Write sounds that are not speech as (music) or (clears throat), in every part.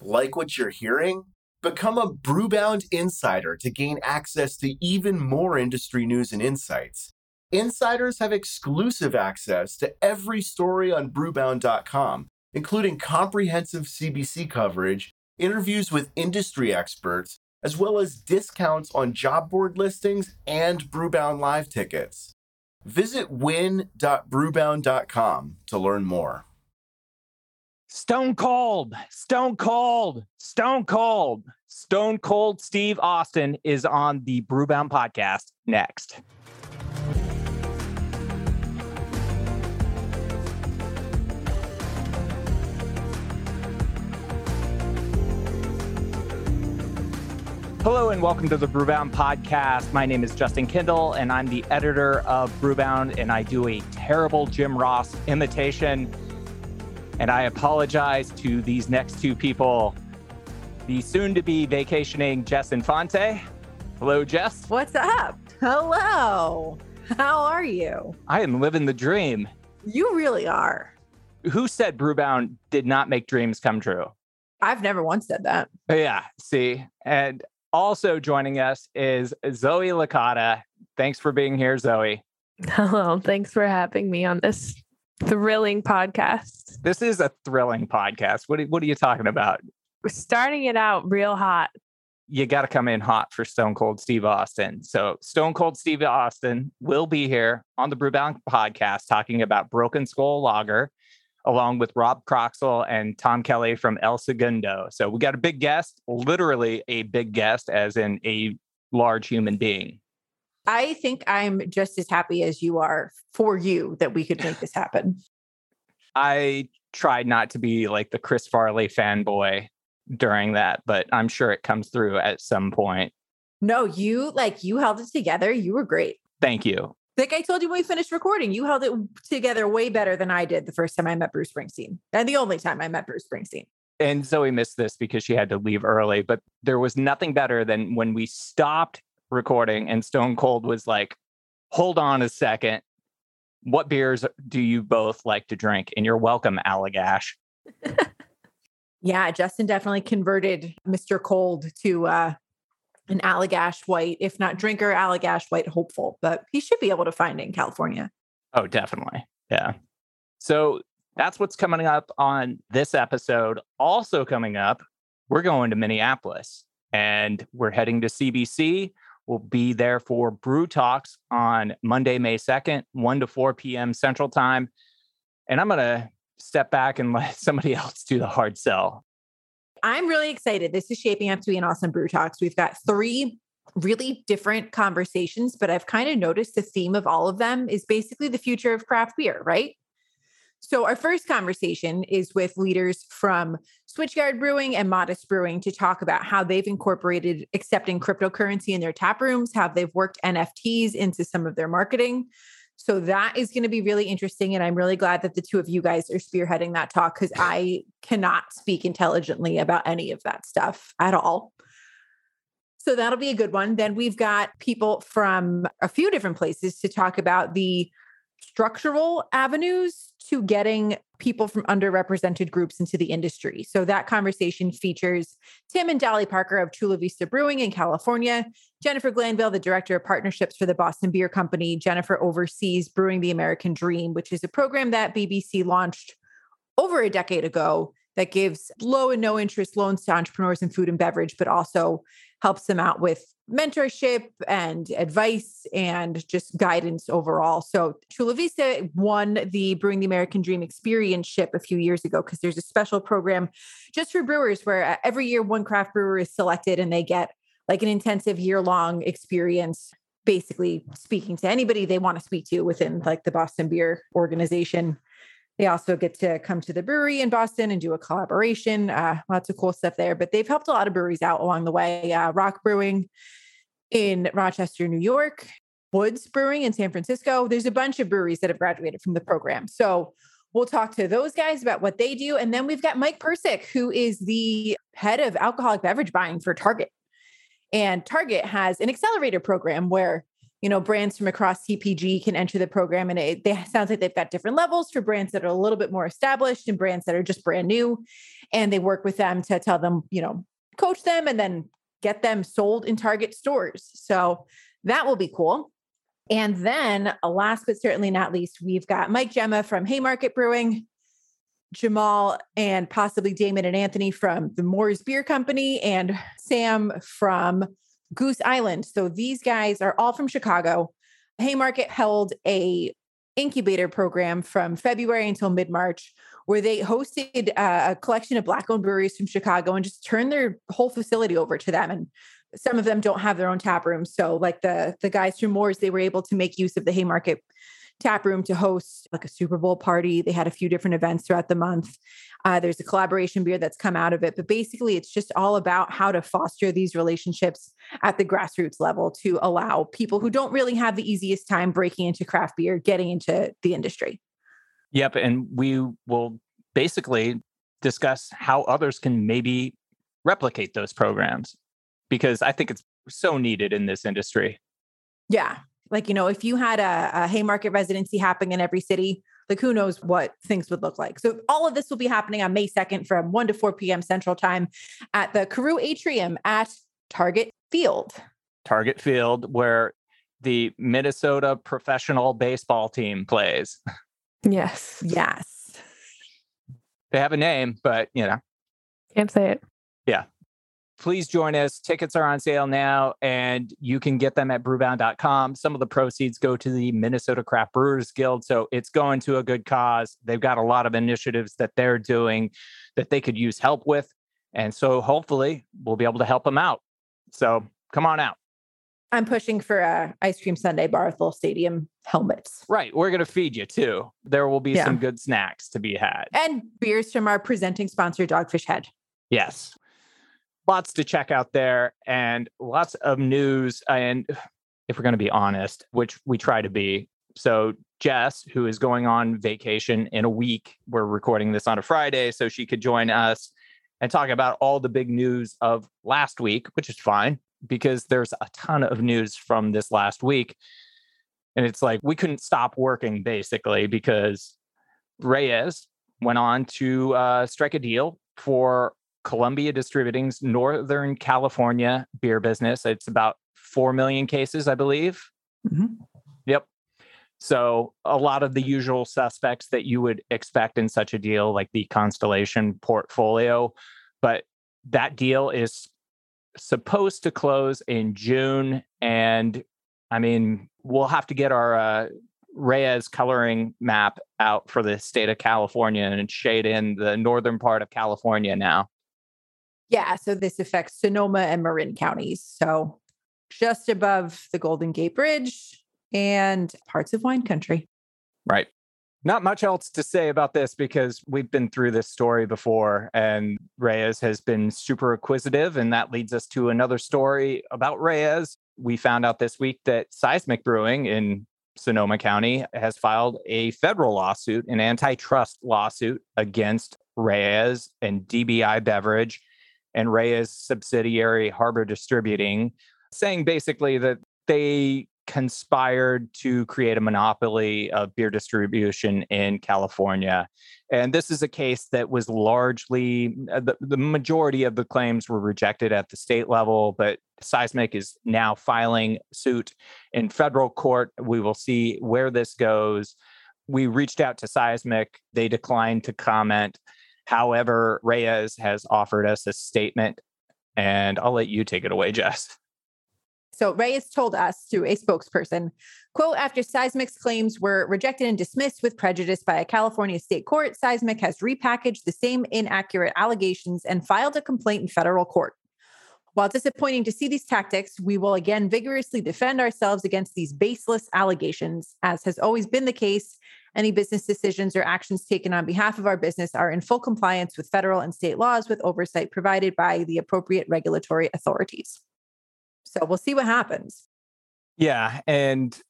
Like what you're hearing? Become a Brewbound insider to gain access to even more industry news and insights. Insiders have exclusive access to every story on brewbound.com, including comprehensive CBC coverage, interviews with industry experts, as well as discounts on job board listings and Brewbound live tickets. Visit win.brewbound.com to learn more. Stone Cold, Stone Cold, Stone Cold, Stone Cold Steve Austin is on the Brewbound podcast next. Hello and welcome to the Brewbound podcast. My name is Justin Kendall and I'm the editor of Brewbound and I do a terrible Jim Ross imitation. And I apologize to these next two people. The soon to be vacationing Jess Infante. Hello, Jess. What's up? Hello. How are you? I am living the dream. You really are. Who said Brewbound did not make dreams come true? I've never once said that. Yeah, see. And also joining us is Zoe Licata. Thanks for being here, Zoe. (laughs) Hello. Thanks for having me on this thrilling podcast. This is a thrilling podcast. What, what are you talking about? We're starting it out real hot. You got to come in hot for Stone Cold Steve Austin. So, Stone Cold Steve Austin will be here on the Brewbound podcast talking about Broken Skull Lager along with Rob Croxall and Tom Kelley from El Segundo. So we got a big guest, literally a big guest, as in a large human being. I think I'm just as happy as you are for you that we could make this happen. I tried not to be like the Chris Farley fanboy during that, but I'm sure it comes through at some point. No, you like you held it together. You were great. Thank you. Like I told you when we finished recording, you held it together way better than I did the first time I met Bruce Springsteen. And the only time I met Bruce Springsteen. And Zoe missed this because she had to leave early, but there was nothing better than when we stopped recording and Stone Cold was like, hold on a second. What beers do you both like to drink? And you're welcome, Allagash. (laughs) yeah, Justin definitely converted Mr. Cold to uh, an Allagash white, if not drinker, Allagash white hopeful, but he should be able to find it in California. Oh, definitely. Yeah. So that's what's coming up on this episode. Also, coming up, we're going to Minneapolis and we're heading to CBC. We'll be there for Brew Talks on Monday, May 2nd, 1 to 4 p.m. Central Time. And I'm going to step back and (laughs) let somebody else do the hard sell. I'm really excited. This is shaping up to be an awesome brew talks. We've got three really different conversations, but I've kind of noticed the theme of all of them is basically the future of craft beer, right? So, our first conversation is with leaders from Switchyard Brewing and Modist Brewing to talk about how they've incorporated accepting cryptocurrency in their tap rooms, how they've worked NFTs into some of their marketing. So that is going to be really interesting. And I'm really glad that the two of you guys are spearheading that talk because I cannot speak intelligently about any of that stuff at all. So that'll be a good one. Then we've got people from a few different places to talk about the structural avenues to getting people from underrepresented groups into the industry. So that conversation features Tim and Dolly Parker of Chula Vista Brewing in California, Jennifer Glanville, the director of partnerships for the Boston Beer Company. Jennifer oversees Brewing the American Dream, which is a program that BBC launched over a decade ago that gives low and no interest loans to entrepreneurs in food and beverage, but also helps them out with mentorship and advice and just guidance overall. So Chula Vista won the Brewing the American Dream Experienceship a few years ago because there's a special program just for brewers where uh, every year one craft brewer is selected and they get like an intensive year long experience basically speaking to anybody they want to speak to within like the Boston Beer organization. They also get to come to the brewery in Boston and do a collaboration. Uh, lots of cool stuff there. But they've helped a lot of breweries out along the way. Uh, Roc Brewing in Rochester, New York, Woods Brewing in San Francisco. There's a bunch of breweries that have graduated from the program. So we'll talk to those guys about what they do. And then we've got Mike Persick, who is the head of alcoholic beverage buying for Target. And Target has an accelerator program where you know, brands from across CPG can enter the program. And it sounds like they've got different levels for brands that are a little bit more established and brands that are just brand new. And they work with them to tell them, you know, coach them and then get them sold in Target stores. So that will be cool. And then, uh, last but certainly not least, we've got Mike Gemma from Haymarket Brewing, Jamal and possibly Damon and Anthony from the Moor's Beer Company, and Sam from Goose Island. So these guys are all from Chicago. Haymarket held a incubator program from February until mid March, where they hosted uh, a collection of black owned breweries from Chicago and just turned their whole facility over to them. And some of them don't have their own tap rooms. So, like the the guys from Moor's, they were able to make use of the Haymarket tap room to host like a Super Bowl party. They had a few different events throughout the month. Uh, there's a collaboration beer that's come out of it, but basically, it's just all about how to foster these relationships at the grassroots level to allow people who don't really have the easiest time breaking into craft beer getting into the industry. Yep, and we will basically discuss how others can maybe replicate those programs because I think it's so needed in this industry. Yeah. Like, you know, if you had a, a Haymarket residency happening in every city, like who knows what things would look like. So all of this will be happening on May 2nd from 1 to 4 p.m. Central Time at the Carew Atrium at Target Field. Target Field, where the Minnesota professional baseball team plays. Yes. Yes. They have a name, but you know. Can't say it. Yeah please join us. Tickets are on sale now, and you can get them at brewbound.com. Some of the proceeds go to the Minnesota Craft Brewers Guild. So it's going to a good cause. They've got a lot of initiatives that they're doing that they could use help with. And so hopefully we'll be able to help them out. So come on out. I'm pushing for a ice cream sundae Barthel Stadium helmets. Right. We're going to feed you too. There will be yeah. some good snacks to be had. And beers from our presenting sponsor, Dogfish Head. Yes lots to check out there and lots of news. And if we're going to be honest, which we try to be. So, Jess, who is going on vacation in a week, we're recording this on a Friday, so she could join us and talk about all the big news of last week, which is fine because there's a ton of news from this last week. And it's like we couldn't stop working basically because Reyes went on to uh, strike a deal for Columbia Distributing's Northern California beer business. It's about 4 million cases, I believe. Mm-hmm. Yep. So, a lot of the usual suspects that you would expect in such a deal, like the Constellation portfolio. But that deal is supposed to close in June. And I mean, we'll have to get our uh, Reyes coloring map out for the state of California and shade in the northern part of California now. Yeah. So this affects Sonoma and Marin counties. So just above the Golden Gate Bridge and parts of wine country. Right. Not much else to say about this because we've been through this story before, and Reyes has been super acquisitive. And that leads us to another story about Reyes. We found out this week that Seismic Brewing in Sonoma County has filed a federal lawsuit, an antitrust lawsuit against Reyes and DBI Beverage and Reyes subsidiary Harbor Distributing, saying basically that they conspired to create a monopoly of beer distribution in California. And this is a case that was largely, uh, the, the majority of the claims were rejected at the state level, but Seismic is now filing suit in federal court. We will see where this goes. We reached out to Seismic, they declined to comment. However, Reyes has offered us a statement, and I'll let you take it away, (laughs) Jess. So Reyes told us through a spokesperson, quote, after Seismic's claims were rejected and dismissed with prejudice by a California state court, Seismic has repackaged the same inaccurate allegations and filed a complaint in federal court. While disappointing to see these tactics, we will again vigorously defend ourselves against these baseless allegations, as has always been the case any business decisions or actions taken on behalf of our business are in full compliance with federal and state laws with oversight provided by the appropriate regulatory authorities. So we'll see what happens. Yeah. And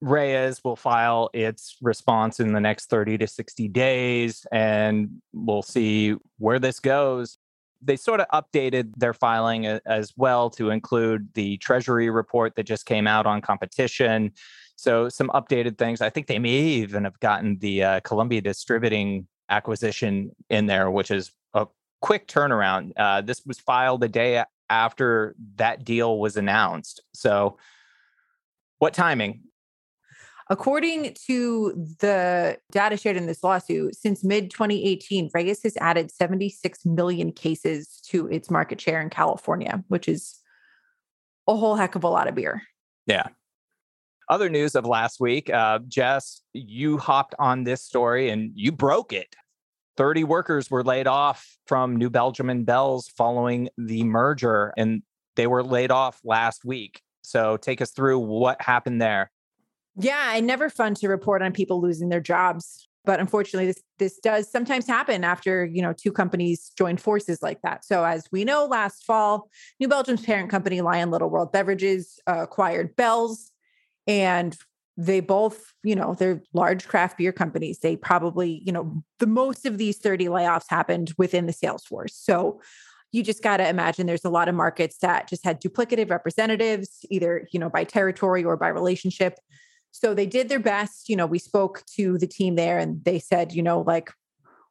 Reyes will file its response in the next 30 to 60 days, and we'll see where this goes. They sort of updated their filing as well to include the Treasury report that just came out on competition. So, some updated things. I think they may even have gotten the uh, Columbia Distributing acquisition in there, which is a quick turnaround. Uh, this was filed a day after that deal was announced. So, what timing? According to the data shared in this lawsuit, since mid 2018, Reyes has added 76 million cases to its market share in California, which is a whole heck of a lot of beer. Yeah. Other news of last week, uh, Jess, you hopped on this story and you broke it. 30 workers were laid off from New Belgium and Bell's following the merger, and they were laid off last week. So take us through what happened there. Yeah, and never fun to report on people losing their jobs. But unfortunately, this this does sometimes happen after you know two companies join forces like that. So as we know, last fall, New Belgium's parent company Lion Little World Beverages uh, acquired Bell's, and they both, you know, they're large craft beer companies. They probably, you know, the most of these 30 layoffs happened within the sales force. So you just got to imagine there's a lot of markets that just had duplicative representatives, either, you know, by territory or by relationship. So they did their best. You know, we spoke to the team there and they said, you know, like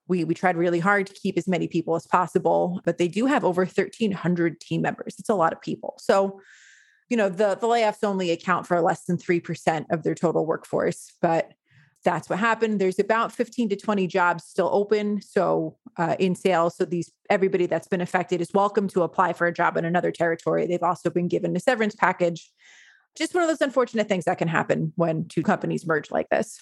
we we tried really hard to keep as many people as possible, but they do have over 1300 team members. It's a lot of people. So, you know, the the layoffs only account for less than 3% of their total workforce, but that's what happened. There's about 15 to 20 jobs still open. So uh, in sales, so these everybody that's been affected is welcome to apply for a job in another territory. They've also been given a severance package just one of those unfortunate things that can happen when two companies merge like this.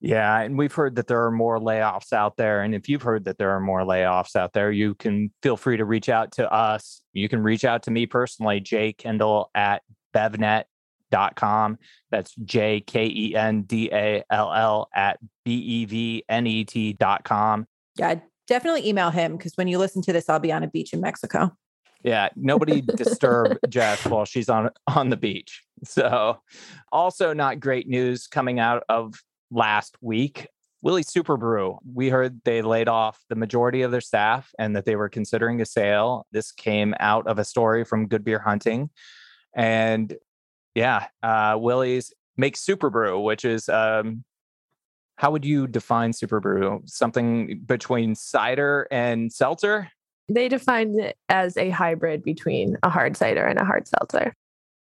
Yeah, and we've heard that there are more layoffs out there. And if you've heard that there are more layoffs out there, you can feel free to reach out to us. You can reach out to me personally, Jay Kendall at bevnet.com. That's J K E N D A L L at B E V N E T.com. Yeah, definitely email him because when you listen to this, I'll be on a beach in Mexico. Yeah, nobody disturb (laughs) Jess while she's on on the beach. So, also not great news coming out of last week. Willie's Super Brew. We heard they laid off the majority of their staff and that they were considering a sale. This came out of a story from Good Beer Hunting, and yeah, uh, Willie's makes Super Brew, which is um, how would you define Super Brew? Something between cider and seltzer? They defined it as a hybrid between a hard cider and a hard seltzer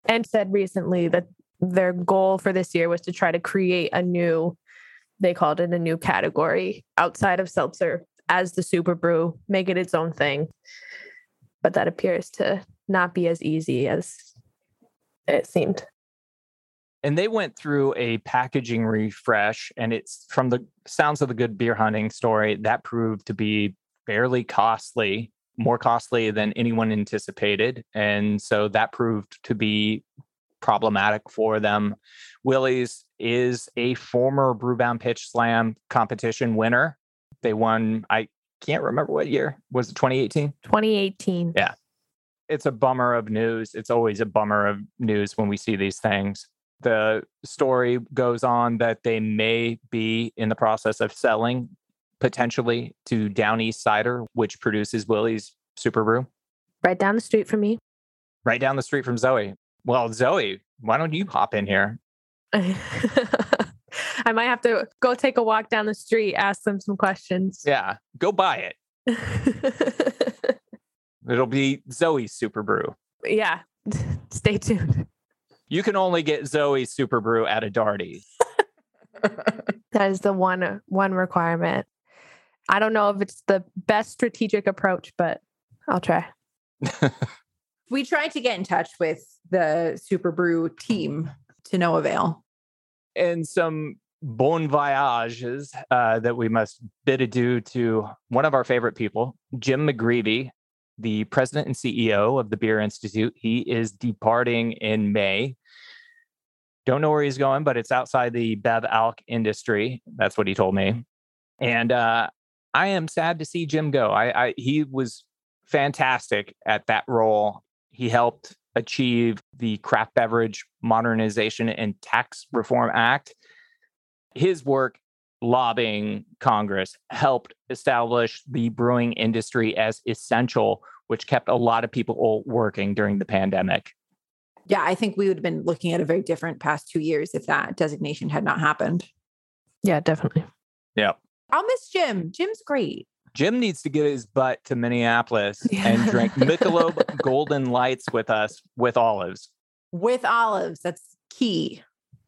and said recently that their goal for this year was to try to create a new, they called it a new category outside of seltzer as the super brew, make it its own thing. But that appears to not be as easy as it seemed. And they went through a packaging refresh, and it's from the sounds of the good beer hunting story that proved to be fairly costly, more costly than anyone anticipated. And so that proved to be problematic for them. Willie's is a former Brewbound Pitch Slam competition winner. They won, I can't remember what year. Was it 2018? 2018. Yeah. It's a bummer of news. It's always a bummer of news when we see these things. The story goes on that they may be in the process of selling potentially to Down East Cider, which produces Willie's Super Brew? Right down the street from me. Right down the street from Zoe. Well, Zoe, why don't you hop in here? (laughs) I might have to go take a walk down the street, ask them some questions. Yeah, go buy it. (laughs) It'll be Zoe's Super Brew. Yeah, (laughs) stay tuned. You can only get Zoe's Super Brew at a Darty. that is the one one requirement. I don't know if it's the best strategic approach, but I'll try. We tried to get in touch with the Super Brew team to no avail. And some bon voyages uh, that we must bid adieu to one of our favorite people, Jim McGreevy, the president and CEO of the Beer Institute. He is departing in May. Don't know where he's going, but it's outside the Bev Alk industry. That's what he told me. And uh, I am sad to see Jim go. I, I he was fantastic at that role. He helped achieve the Craft Beverage Modernization and Tax Reform Act. His work lobbying Congress helped establish the brewing industry as essential, which kept a lot of people working during the pandemic. Yeah, I think we would have been looking at a very different past two years if that designation had not happened. Yeah, definitely. Yeah. I'll miss Jim. Jim's great. Jim needs to get his butt to Minneapolis (laughs) yeah. and drink Michelob Golden Lights with us with olives. With olives. That's key.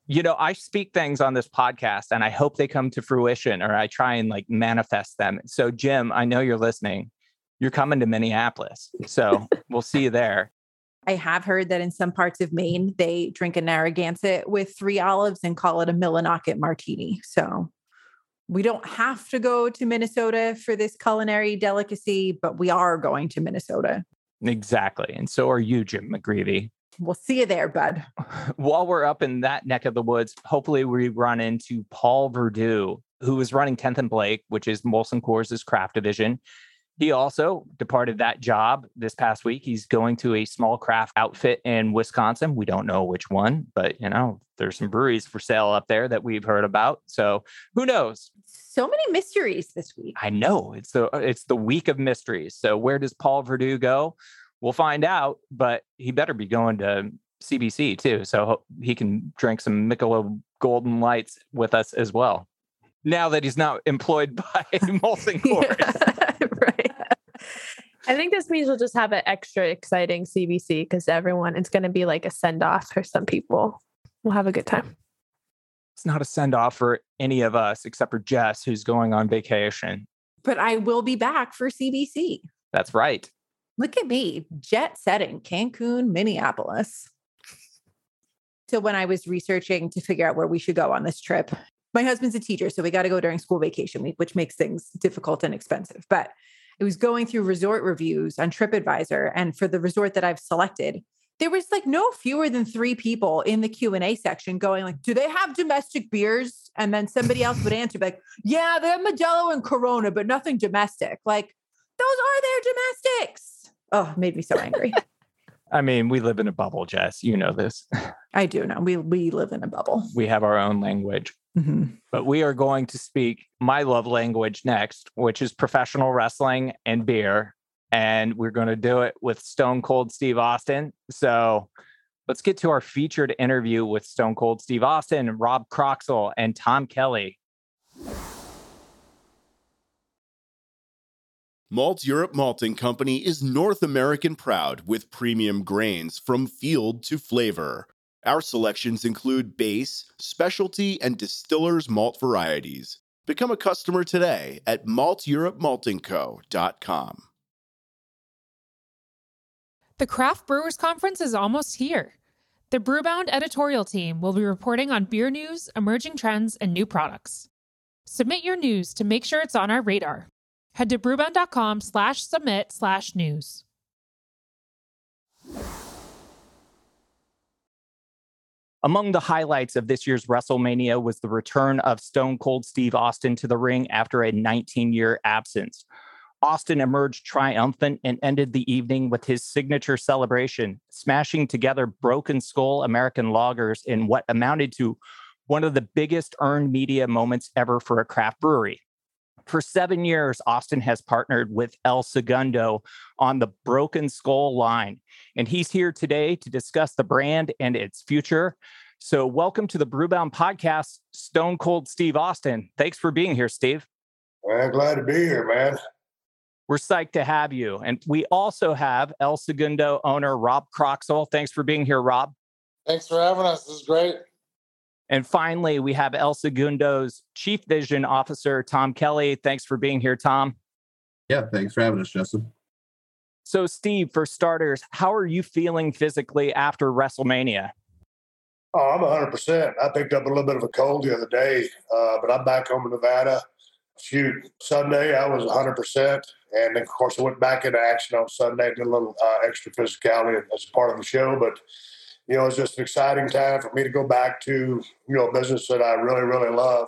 You know, I speak things on this podcast and I hope they come to fruition or I try and like manifest them. So, Jim, I know you're listening. You're coming to Minneapolis. So, (laughs) we'll see you there. I have heard that in some parts of Maine, they drink a Narragansett with three olives and call it a Millinocket martini. So we don't have to go to Minnesota for this culinary delicacy, but we are going to Minnesota. Exactly. And so are you, Jim McGreevy. We'll see you there, bud. (laughs) While we're up in that neck of the woods, hopefully we run into Paul Verdu, who is running 10th and Blake, which is Molson Coors' craft division. He also departed that job this past week. He's going to a small craft outfit in Wisconsin. We don't know which one, but you know, there's some breweries for sale up there that we've heard about. So who knows? So many mysteries this week. I know it's the it's the week of mysteries. So where does Paul Verdu go? We'll find out, but he better be going to CBC too, so he can drink some Michelob Golden Lights with us as well. Now that he's not employed (laughs) by Molson (laughs) Coors. (laughs) I think this means we'll just have an extra exciting CBC because everyone, it's going to be like a send off for some people. We'll have a good time. It's not a send off for any of us except for Jess, who's going on vacation. But I will be back for CBC. That's right. Look at me, jet setting Cancun, Minneapolis. So, when I was researching to figure out where we should go on this trip, my husband's a teacher, so we got to go during school vacation week, which makes things difficult and expensive. But it was going through resort reviews on TripAdvisor, and for the resort that I've selected, there was like no fewer than three people in the q&a section going like do they have domestic beers and then somebody else would answer like yeah they're modelo and corona but nothing domestic like those are their domestics oh made me so angry (laughs) I mean, we live in a bubble, Jess. You know this. I do know. We we live in a bubble. We have our own language. Mm-hmm. But we are going to speak my love language next, which is professional wrestling and beer. And we're going to do it with Stone Cold Steve Austin. So let's get to our featured interview with Stone Cold Steve Austin, Rob Croxall, and Tom Kelley. Malt Europe Malting Company is North American proud with premium grains from field to flavor. Our selections include base, specialty, and distiller's malt varieties. Become a customer today at malteuropemaltingco.com. The Craft Brewers Conference is almost here. The Brewbound editorial team will be reporting on beer news, emerging trends, and new products. Submit your news to make sure it's on our radar. Head to brewbound.com slash submit slash news. Among the highlights of this year's WrestleMania was the return of Stone Cold Steve Austin to the ring after a 19 year absence. Austin emerged triumphant and ended the evening with his signature celebration, smashing together Broken Skull American lagers in what amounted to one of the biggest earned media moments ever for a craft brewery. For seven years, Austin has partnered with El Segundo on the Broken Skull line, and he's here today to discuss the brand and its future. So, welcome to the Brewbound podcast, Stone Cold Steve Austin. Thanks for being here, Steve. Well, glad to be here, man. We're psyched to have you. And we also have El Segundo owner Rob Croxall. Thanks for being here, Rob. Thanks for having us. This is great. And finally, we have El Segundo's Chief Vision Officer, Tom Kelley. Thanks for being here, Tom. Yeah, thanks for having us, Justin. So, Steve, for starters, how are you feeling physically after WrestleMania? Oh, I'm 100%. I picked up a little bit of a cold the other day, uh, but I'm back home in Nevada. Shoot, Sunday I was 100%. And then, of course, I went back into action on Sunday, and did a little uh, extra physicality as part of the show. But you know, it's just an exciting time for me to go back to, you know, a business that I really, really love.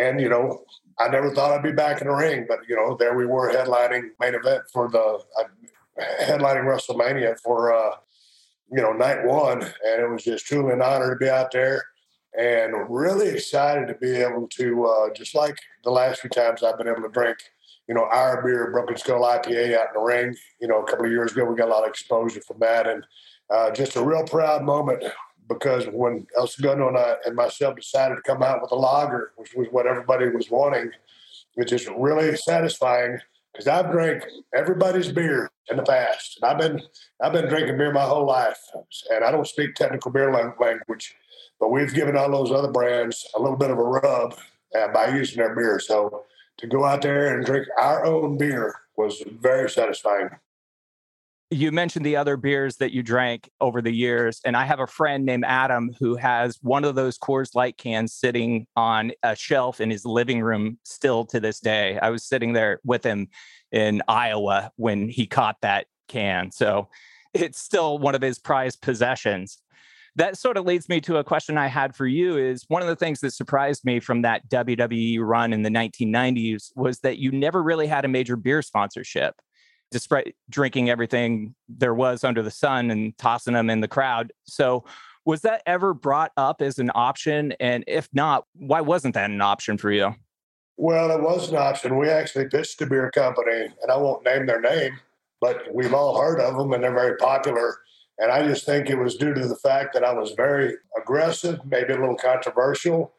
And, you know, I never thought I'd be back in the ring, but, you know, there we were headlining main event for the, uh, headlining WrestleMania for, uh, you know, night one. And it was just truly an honor to be out there. and really excited to be able to, uh, just like the last few times I've been able to drink, you know, our beer, Broken Skull IPA out in the ring. You know, a couple of years ago, we got a lot of exposure from that. And uh, just a real proud moment because when El Segundo and, I, and myself decided to come out with a lager, which was what everybody was wanting, it's just really satisfying because I've drank everybody's beer in the past. And I've been I've been drinking beer my whole life, and I don't speak technical beer language, but we've given all those other brands a little bit of a rub uh, by using their beer. So to go out there and drink our own beer was very satisfying. You mentioned the other beers that you drank over the years, and I have a friend named Adam who has one of those Coors Light cans sitting on a shelf in his living room still to this day. I was sitting there with him in Iowa when he caught that can. So it's still one of his prized possessions. That sort of leads me to a question I had for you is one of the things that surprised me from that WWE run in the 1990s was that you never really had a major beer sponsorship despite drinking everything there was under the sun and tossing them in the crowd. So, was that ever brought up as an option? And if not, why wasn't that an option for you? Well, it was an option. We actually pitched a beer company, and I won't name their name, but we've all heard of them and they're very popular. And I just think it was due to the fact that I was very aggressive, maybe a little controversial,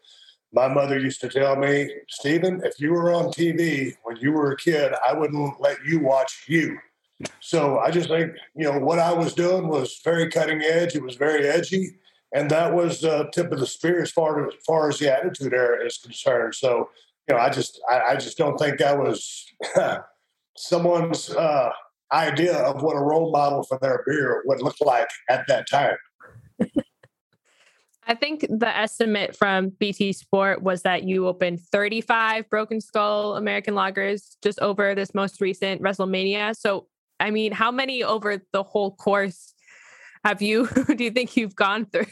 my mother used to tell me, Stephen, if you were on TV when you were a kid, I wouldn't let you watch you. So I just think, you know, what I was doing was very cutting edge. It was very edgy. And that was the tip of the spear as far as, far as the attitude era is concerned. So, you know, I just, I, I just don't think that was (laughs) someone's uh, idea of what a role model for their beer would look like at that time. I think the estimate from BT Sport was that you opened 35 Broken Skull American Lagers just over this most recent WrestleMania. So, I mean, how many over the whole course have you, (laughs) do you think you've gone through?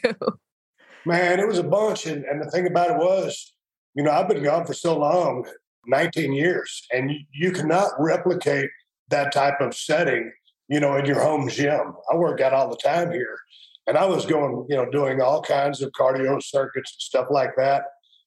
Man, it was a bunch. And, and the thing about it was, you know, I've been gone for so long 19 years, and you, you cannot replicate that type of setting, you know, in your home gym. I work out all the time here. And I was going, you know, doing all kinds of cardio circuits and stuff like that.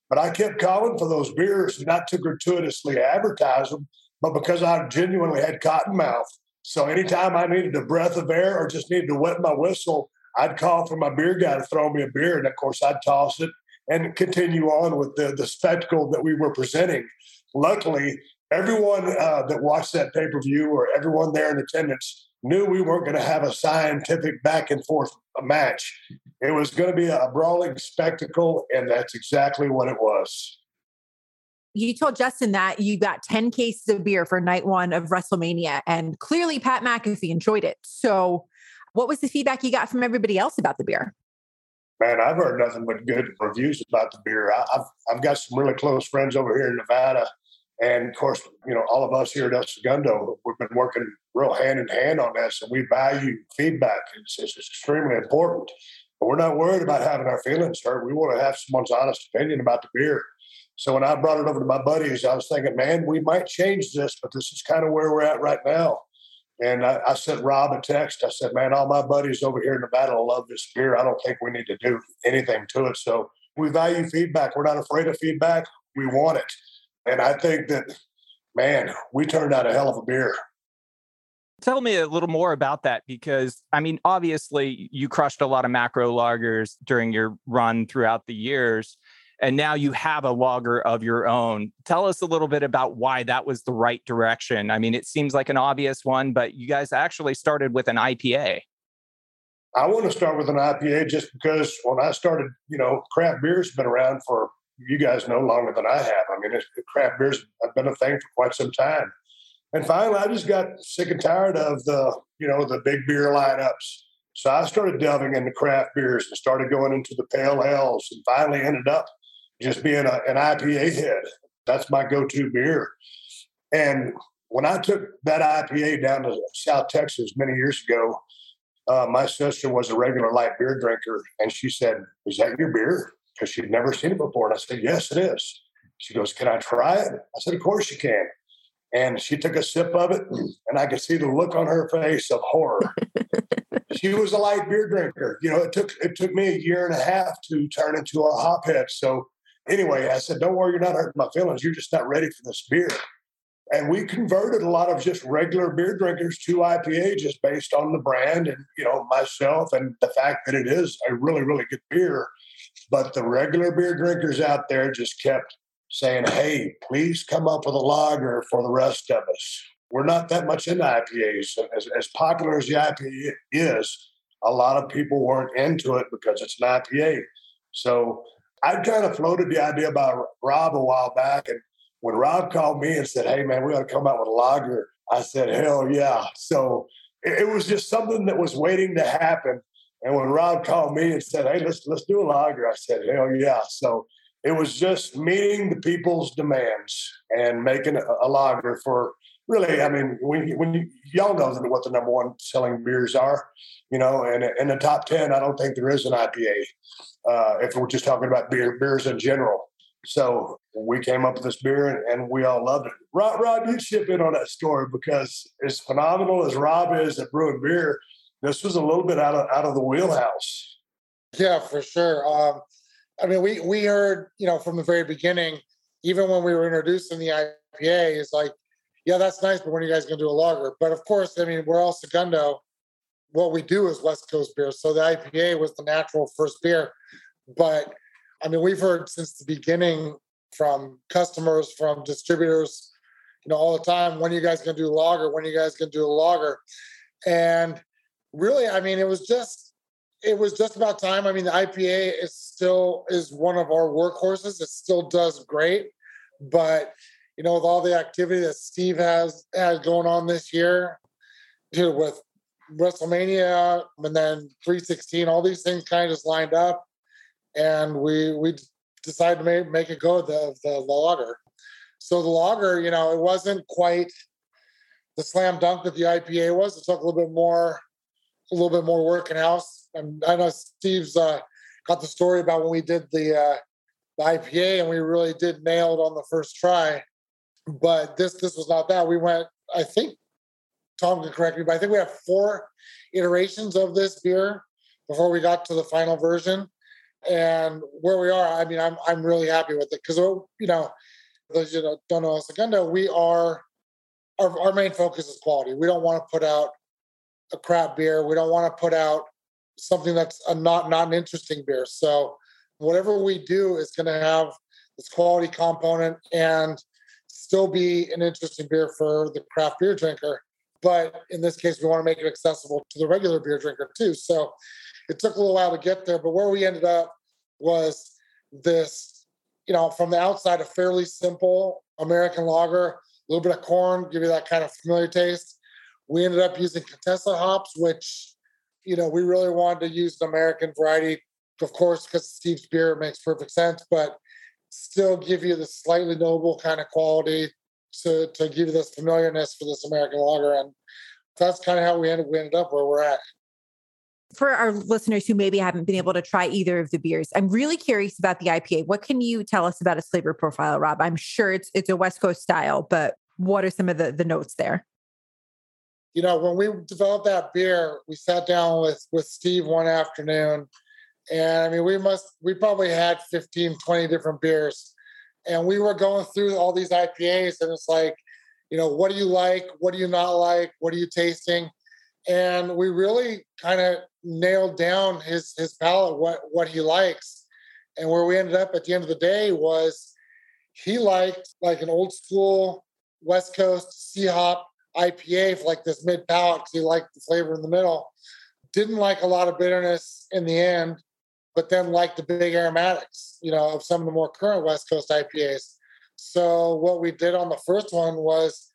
But I kept calling for those beers, not to gratuitously advertise them, but because I genuinely had cotton mouth. So anytime I needed a breath of air or just needed to wet my whistle, I'd call for my beer guy to throw me a beer. And of course, I'd toss it and continue on with the, the spectacle that we were presenting. Luckily, everyone uh, that watched that pay per view or everyone there in attendance knew we weren't going to have a scientific back and forth match. It was going to be a brawling spectacle, and that's exactly what it was. You told Justin that you got 10 cases of beer for night one of WrestleMania, and clearly Pat McAfee enjoyed it. So, what was the feedback you got from everybody else about the beer? Man, I've heard nothing but good reviews about the beer. I've, I've got some really close friends over here in Nevada and of course, you know, all of us here at El Segundo, we've been working real hand in hand on this, and we value feedback. It's, it's extremely important. But we're not worried about having our feelings hurt. We want to have someone's honest opinion about the beer. So when I brought it over to my buddies, I was thinking, man, we might change this, but this is kind of where we're at right now. And I, I sent Rob a text. I said, man, all my buddies over here in Nevada love this beer. I don't think we need to do anything to it. So we value feedback. We're not afraid of feedback. We want it. And I think that, man, we turned out a hell of a beer. Tell me a little more about that because, I mean, obviously you crushed a lot of macro lagers during your run throughout the years. And now you have a lager of your own. Tell us a little bit about why that was the right direction. I mean, it seems like an obvious one, but you guys actually started with an IPA. I want to start with an IPA just because when I started, you know, craft beer's been around for you guys know longer than I have. I mean, craft beers have been a thing for quite some time. And finally, I just got sick and tired of the, you know, the big beer lineups. So I started delving into craft beers and started going into the pale ales and finally ended up just being a, an IPA head. That's my go-to beer. And when I took that IPA down to South Texas many years ago, uh, my sister was a regular light beer drinker, and she said, "Is that your beer?" Because she'd never seen it before. And I said, Yes, it is. She goes, Can I try it? I said, Of course you can. And she took a sip of it, and I could see the look on her face of horror. (laughs) she was a light beer drinker. You know, it took it took me a year and a half to turn into a hophead. So anyway, I said, "Don't worry, you're not hurting my feelings. You're just not ready for this beer." And we converted a lot of just regular beer drinkers to IPA just based on the brand and you know myself and the fact that it is a really really good beer. But the regular beer drinkers out there just kept saying, "Hey, please come up with a lager for the rest of us." We're not that much into IPAs. As, as popular as the IPA is, a lot of people weren't into it because it's an IPA. So I kind of floated the idea about Rob a while back, and when Rob called me and said, "Hey, man, we got to come out with a lager," I said, "Hell yeah!" So it, it was just something that was waiting to happen. And when Rob called me and said, "Hey, let's let's do a lager," I said, "Hell yeah!" So it was just meeting the people's demands and making a, a lager for really, I mean, when when y'all know what the number one selling beers are, you know, and in the top ten, I don't think there is an IPA. Uh, if we're just talking about beer beers in general, so we came up with this beer and, and, we all loved it. Rob, Rob, you chip in on that story because as phenomenal as Rob is at brewing beer, this was a little bit out of out of the wheelhouse. Yeah, for sure. Um, I mean, we we heard you know from the very beginning, even when we were introducing the IPA, is like, yeah, that's nice, but when are you guys going to do a lager? But of course, I mean, we're El Segundo. What we do is West Coast beer, so the IPA was the natural first beer. But I mean, we've heard since the beginning from customers, from distributors, you know, all the time, when are you guys going to do a lager? When are you guys going to do a lager? And really, I mean, it was just, it was just about time. I mean, the IPA is still is one of our workhorses. It still does great, but you know, with all the activity that Steve has has going on this year, dude, with WrestleMania and then 316, all these things kind of just lined up and we we decided to make, make it go the, the the lager. So the lager, you know, it wasn't quite the slam dunk that the IPA was. It took a little bit more, a little bit more work in house. And I know Steve's uh, got the story about when we did the uh, the IPA, and we really did nail it on the first try. But this this was not that. We went, I think, Tom can correct me, but I think we have four iterations of this beer before we got to the final version and where we are, I mean, I'm I'm really happy with it because you know, those you know don't know Segundo, we are our our main focus is quality. We don't want to put out a crap beer. We don't want to put out something that's a not not an interesting beer. So whatever we do is going to have this quality component and still be an interesting beer for the craft beer drinker. But in this case, we want to make it accessible to the regular beer drinker too. So it took a little while to get there, but where we ended up was this, you know, from the outside, a fairly simple American lager, a little bit of corn, give you that kind of familiar taste. We ended up using Contessa hops, which, you know, we really wanted to use an American variety, of course, because Steve's beer makes perfect sense, but still give you the slightly noble kind of quality to, to give you this familiarness for this American lager. And that's kind of how we ended, we ended up where we're at for our listeners who maybe haven't been able to try either of the beers, I'm really curious about the IPA. What can you tell us about its flavor profile, Rob? I'm sure it's it's a West Coast style, but what are some of the, the notes there? You know, when we developed that beer, we sat down with with Steve one afternoon, and I mean, we must we probably had 15, 20 different beers. And we were going through all these IPAs, and it's like, you know, what do you like? What do you not like? What are you tasting? and we really kind of nailed down his his palate, what what he likes, and where we ended up at the end of the day was he liked like an old school West Coast C hop IPA for like this mid palate because he liked the flavor in the middle. Didn't like a lot of bitterness in the end, but then liked the big aromatics, you know, of some of the more current West Coast IPAs. So what we did on the first one was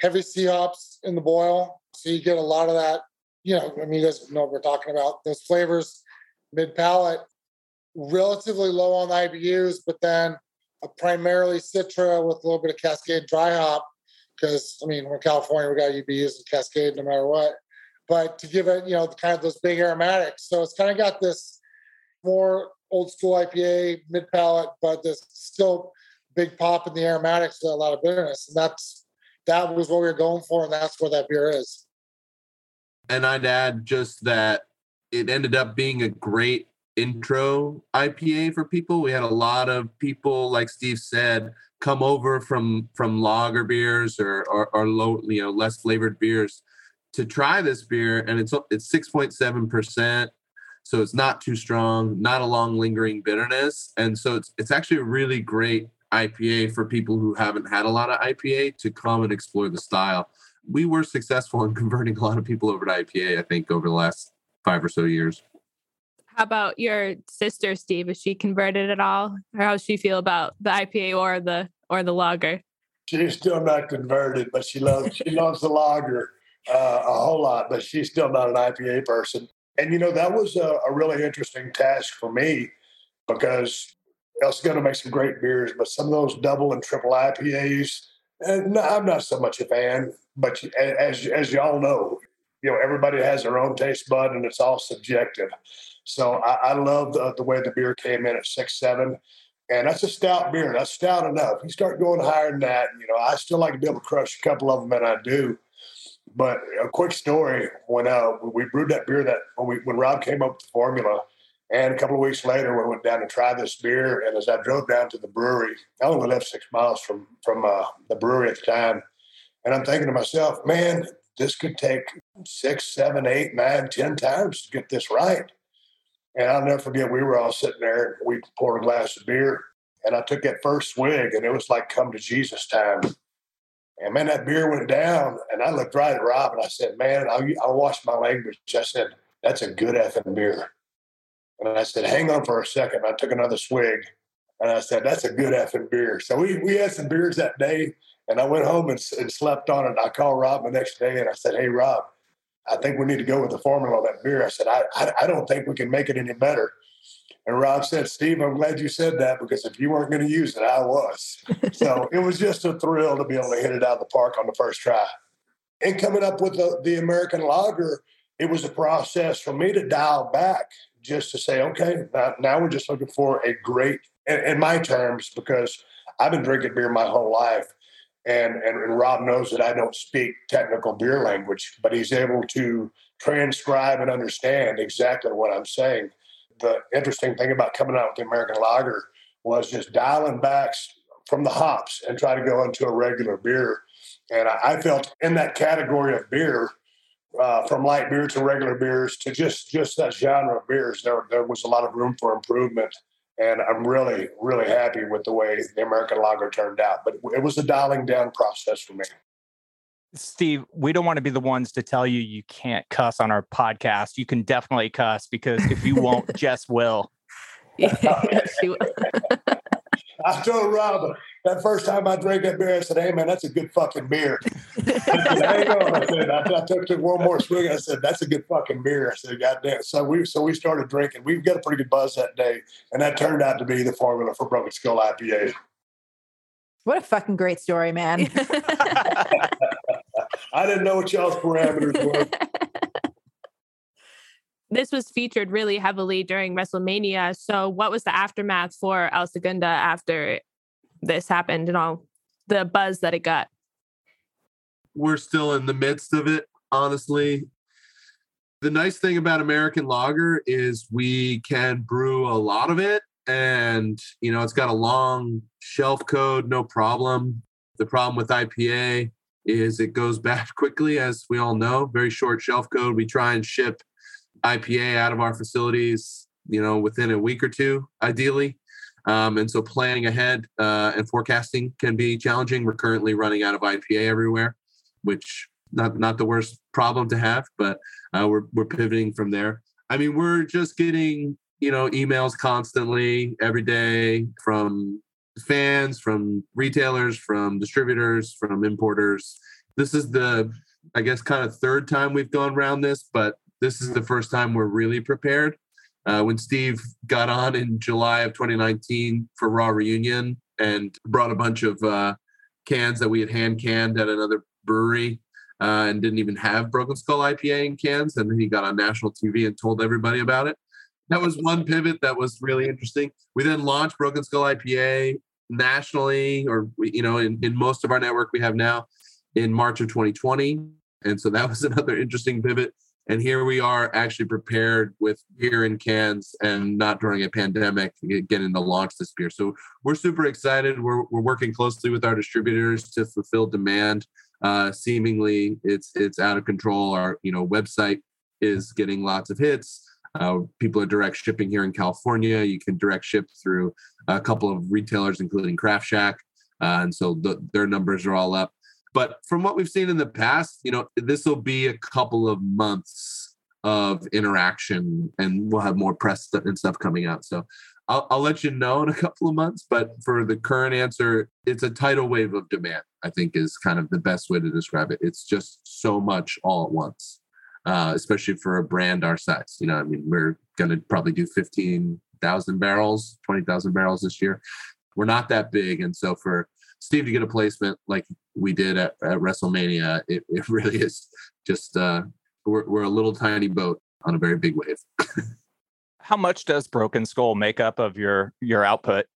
heavy C hops in the boil, so you get a lot of that, you know, I mean, you guys know what we're talking about. Those flavors, mid palate, relatively low on IBUs, but then a primarily Citra with a little bit of Cascade dry hop. Because I mean, we're in California, we got be using Cascade no matter what. But to give it, you know, kind of those big aromatics. So it's kind of got this more old school IPA, mid palate, but there's still big pop in the aromatics with a lot of bitterness. And that's that was what we were going for, and that's what that beer is. And I'd add just that it ended up being a great intro IPA for people. We had a lot of people, like Steve said, come over from from lager beers or, or, or low, you know, less flavored beers to try this beer, and it's it's six point seven percent. So it's not too strong, not a long lingering bitterness, and so it's it's actually a really great IPA for people who haven't had a lot of IPA to come and explore the style. We were successful in (laughs) converting a lot of people over to IPA, I think, over the last five or so years. How about your sister, Steve? Is she converted at all, or how does she feel about the IPA or the or the lager? She's still not converted, but she loves she loves the lager uh, a whole lot. But she's still not an IPA person. And you know that was a, a really interesting task for me because I was going to make some great beers, but some of those double and triple IPAs, and I'm not so much a fan. But as as y'all know, you know everybody has their own taste bud, and it's all subjective. So I, I love the, the way the beer came in at six seven, and that's a stout beer. That's stout enough. You start going higher than that, you know, I still like to be able to crush a couple of them, and I do. But a quick story: when uh, we brewed that beer, that when we when Rob came up with the formula, and a couple of weeks later, we went down to try this beer, and as I drove down to the brewery, I only lived six miles from from uh, the brewery at the time, and I'm thinking to myself, man, this could take six, seven, eight, nine, ten times to get this right. And I'll never forget, we were all sitting there and we poured a glass of beer. And I took that first swig and it was like come to Jesus time. And man, that beer went down. And I looked right at Rob and I said, man, I, I watched my language. I said, that's a good effing beer. And I said, hang on for a second. I took another swig and I said, that's a good effing beer. So we, we had some beers that day and I went home and, and slept on it. I called Rob the next day and I said, hey, Rob, I think we need to go with the formula of that beer. I said, I, I, I don't think we can make it any better. And Rob said, Steve, I'm glad you said that because if you weren't going to use it, I was. (laughs) so it was just a thrill to be able to hit it out of the park on the first try. And coming up with the, the American lager, it was a process for me to dial back just to say, okay, now, now we're just looking for a great, in, in my terms, because I've been drinking beer my whole life. And, and, and Rob knows that I don't speak technical beer language, but he's able to transcribe and understand exactly what I'm saying. The interesting thing about coming out with the American Lager was just dialing back from the hops and try to go into a regular beer. And I, I felt in that category of beer, uh, from light beer to regular beers to just just that genre of beers, there there was a lot of room for improvement and I'm really, really happy with the way the American Lager turned out. But it was a dialing down process for me. Steve, we don't want to be the ones to tell you you can't cuss on our podcast. You can definitely cuss because if you won't, (laughs) Jess will. (laughs) yes, she will. (laughs) I told Rob that first time I drank that beer, I said, "Hey man, that's a good fucking beer." (laughs) I said, Hang on, I said. I, I took, took one more swig. I said, "That's a good fucking beer." I said, "God damn!" So we so we started drinking. We got a pretty good buzz that day, and that turned out to be the formula for Broken Skull IPA. What a fucking great story, man! (laughs) I didn't know what y'all's parameters were. (laughs) This was featured really heavily during WrestleMania. So, what was the aftermath for El Segundo after this happened and all the buzz that it got? We're still in the midst of it, honestly. The nice thing about American lager is we can brew a lot of it and you know it's got a long shelf code no problem the problem with ipa is it goes (laughs) bad quickly as we all know very short shelf code we try and ship ipa out of our facilities you know within a week or two ideally um, and so planning ahead uh, and forecasting can be challenging. We're currently running out of IPA everywhere, which not not the worst problem to have, but uh, we're we're pivoting from there. I mean, we're just getting you know emails constantly every day from fans, from retailers, from distributors, from importers. This is the I guess kind of third time we've gone around this, but this is the first time we're really prepared uh, when Steve got on in July of 2019 for Raw Reunion and brought a bunch of uh, cans that we had hand canned at another brewery uh, and didn't even have Broken Skull IPA in cans. And then he got on national TV and told everybody about it. That was one pivot that was really interesting. We then launched Broken Skull IPA nationally, or you know, in, in most of our network we have now in March of 2020. And so that was (laughs) another interesting pivot. And here we are actually prepared with beer in cans and not during a pandemic getting to launch this beer. So we're super excited. We're, we're working closely with our distributors to fulfill demand. Uh, seemingly it's it's out of control. Our you know website is getting lots of hits. Uh, people are direct shipping here in California. You can direct ship through a couple of retailers, including Craft Shack, uh, and so the, their numbers are all up. But from what we've seen in the past, you know, this will be a couple of months of interaction, and we'll have more press and stuff coming out. So I'll, I'll let you know in a couple of months. But for the current answer, it's a tidal wave of demand. I think is kind of the best way to describe it. It's just so much all at once uh, especially for a brand our size. You know, I mean, we're going to probably do 15,000 barrels, 20,000 barrels this year. We're not that big. And so for Steve to get a placement like we did at, at WrestleMania, it, it (laughs) really is just, uh, we're, we're a little tiny boat on a very big wave. (laughs) How much does Broken Skull make up of your your output?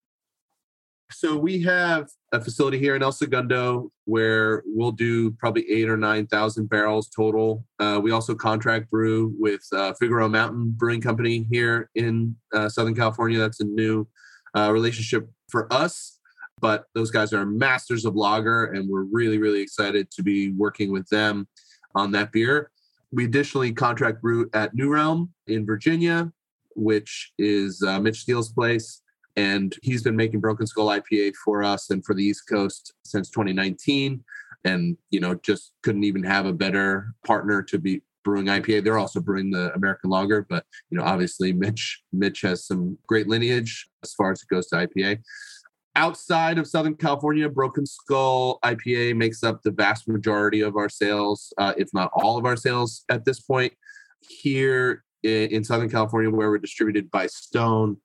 So we have a facility here in El Segundo where we'll do probably eight or nine thousand barrels total. Uh, we also contract brew with uh, Figueroa Mountain Brewing Company here in uh, Southern California. That's a new uh, relationship for us, but those guys are masters of lager, and we're really really excited to be working with them on that beer. We additionally contract brew at New Realm in Virginia, which is uh, Mitch Steele's place and he's been making Broken Skull IPA for us and for the East Coast since 2019. And you know, just couldn't even have a better partner to be brewing IPA. They're also brewing the American Lager, but you know, obviously Mitch Mitch has some great lineage as far as it goes to IPA. Outside of Southern California, Broken Skull IPA makes up the vast majority of our sales, uh, if not all of our sales at this point. Here in Southern California, where we're distributed by Stone,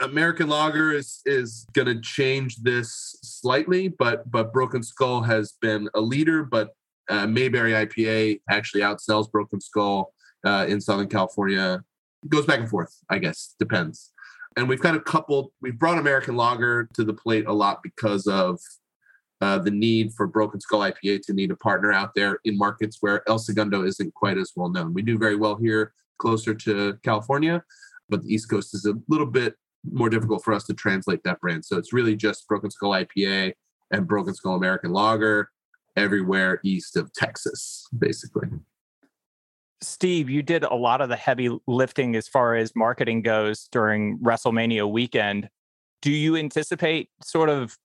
American Lager is is going to change this slightly, but but Broken Skull has been a leader. But uh, Mayberry IPA actually outsells Broken Skull uh, in Southern California. It goes back and forth, I guess, depends. And we've kind of coupled. We've brought American Lager to the plate a lot because of uh, the need for Broken Skull IPA to need a partner out there in markets where El Segundo isn't quite as well known. We do very well here, closer to California, but the East Coast is a little bit more difficult for us to translate that brand. So it's really just Broken Skull IPA and Broken Skull American Lager everywhere east of Texas, basically. Steve, you did a lot of the heavy lifting as far as marketing goes during WrestleMania weekend. Do you anticipate sort of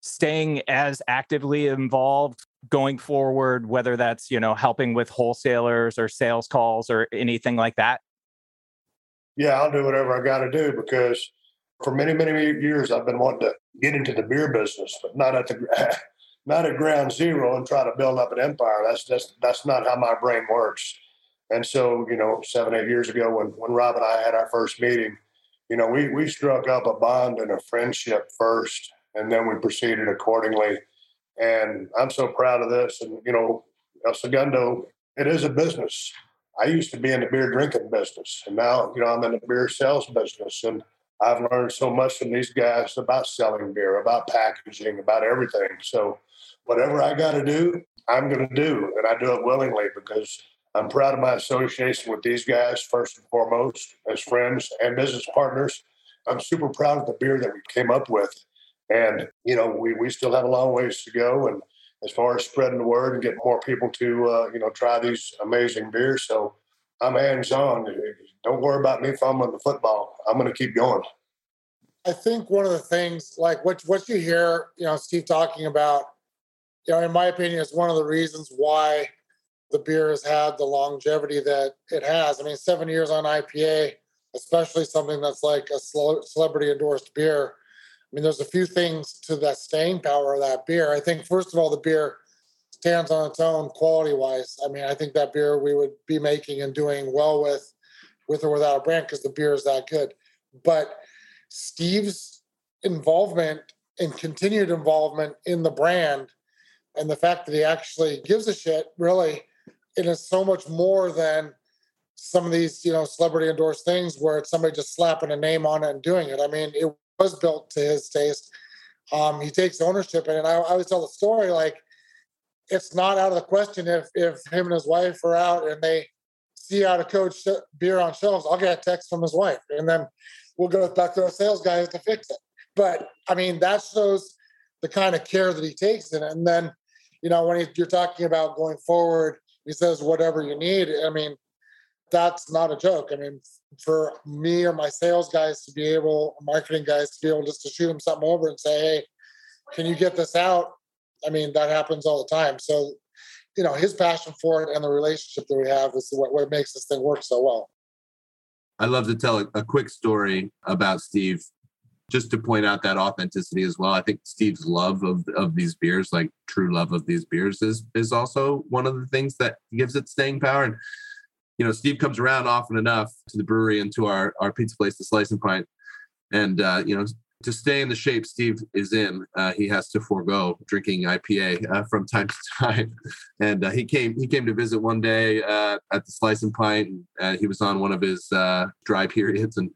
staying as actively involved going forward, whether that's, you know, helping with wholesalers or sales calls or anything like that? yeah, I'll do whatever I got to do because for many, many years I've been wanting to get into the beer business, but not at the (laughs) not at ground zero and try to build up an empire. That's that's that's not how my brain works. And so, you know, seven, eight years ago when when Rob and I had our first meeting, you know, we we struck up a bond and a friendship first, and then we proceeded accordingly. And I'm so proud of this. And you know, El Segundo, it is a business. I used to be in the beer drinking business, and now you know I'm in the beer sales business, and I've learned so much from these guys about selling beer, about packaging, about everything. So whatever I got to do, I'm going to do, and I do it willingly because I'm proud of my association with these guys first and foremost as friends and business partners. I'm super proud of the beer that we came up with, and you know we we still have a long ways to go, and as far as spreading the word and getting more people to uh, you know try these amazing beers. So I'm hands on. Don't worry about me fumbling the football. I'm going to keep going. I think one of the things, like what what you hear, you know, Steve talking about, you know, in my opinion, it's one of the reasons why the beer has had the longevity that it has. I mean, seven years on IPA, especially something that's like a celebrity endorsed beer I mean, there's a few things to that staying power of that beer. I think, first of all, the beer stands on its own quality wise. I mean, I think that beer we would be making and doing well with, with or without a brand, because the beer is that good. But Steve's involvement and continued involvement in the brand and the fact that he actually gives a shit really it is so much more than some of these you know celebrity endorsed things where it's somebody just slapping a name on it and doing it i mean it was built to his taste. Um, he takes ownership in it. And I, I always tell the story like it's not out of the question if if him and his wife are out and they see out of coach beer on shelves, I'll get a text from his wife, and then we'll go back to our sales guys to fix it. But I mean, that shows the kind of care that he takes in it. And then, you know, when you're talking about going forward, he says whatever you need. I mean, that's not a joke. I mean, for me or my sales guys to be able, marketing guys to be able just to shoot him something over and say, hey, can you get this out? I mean, that happens all the time. So, you know, his passion for it and the relationship that we have is what, what makes this thing work so well. I love to tell a, a quick story about Steve, just to point out that authenticity as well. I think Steve's love of, of these beers, like true love of these beers, is is also one of the things that gives it staying power. And you know, Steve comes around often enough to the brewery and to our our pizza place, the Slice and Pint, and uh, you know, to stay in the shape Steve is in, uh, he has to forego drinking IPA uh, from time to time. (laughs) And uh, he came he came to visit one day uh, at the Slice and Pint. And he was on one of his uh, dry periods, and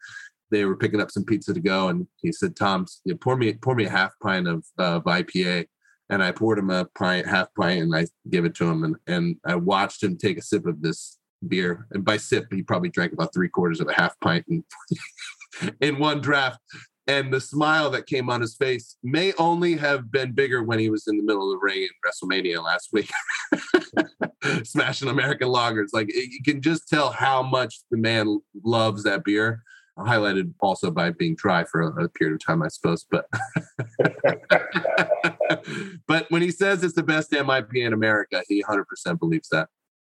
they were picking up some pizza to go. And he said, "Tom, you know, pour me pour me a half pint of, of IPA." And I poured him a pint, half pint, and I gave it to him. And and I watched him take a sip of this beer. And by sip, he probably drank about three quarters of a half pint in, (laughs) in one draft and the smile that came on his face may only have been bigger when he was in the middle of the ring in WrestleMania last week, (laughs) smashing American lagers. Like you can just tell how much the man loves that beer. Highlighted also by being dry for a, a period of time, I suppose. But (laughs) but when he says it's the best MIP in America, he 100% believes that.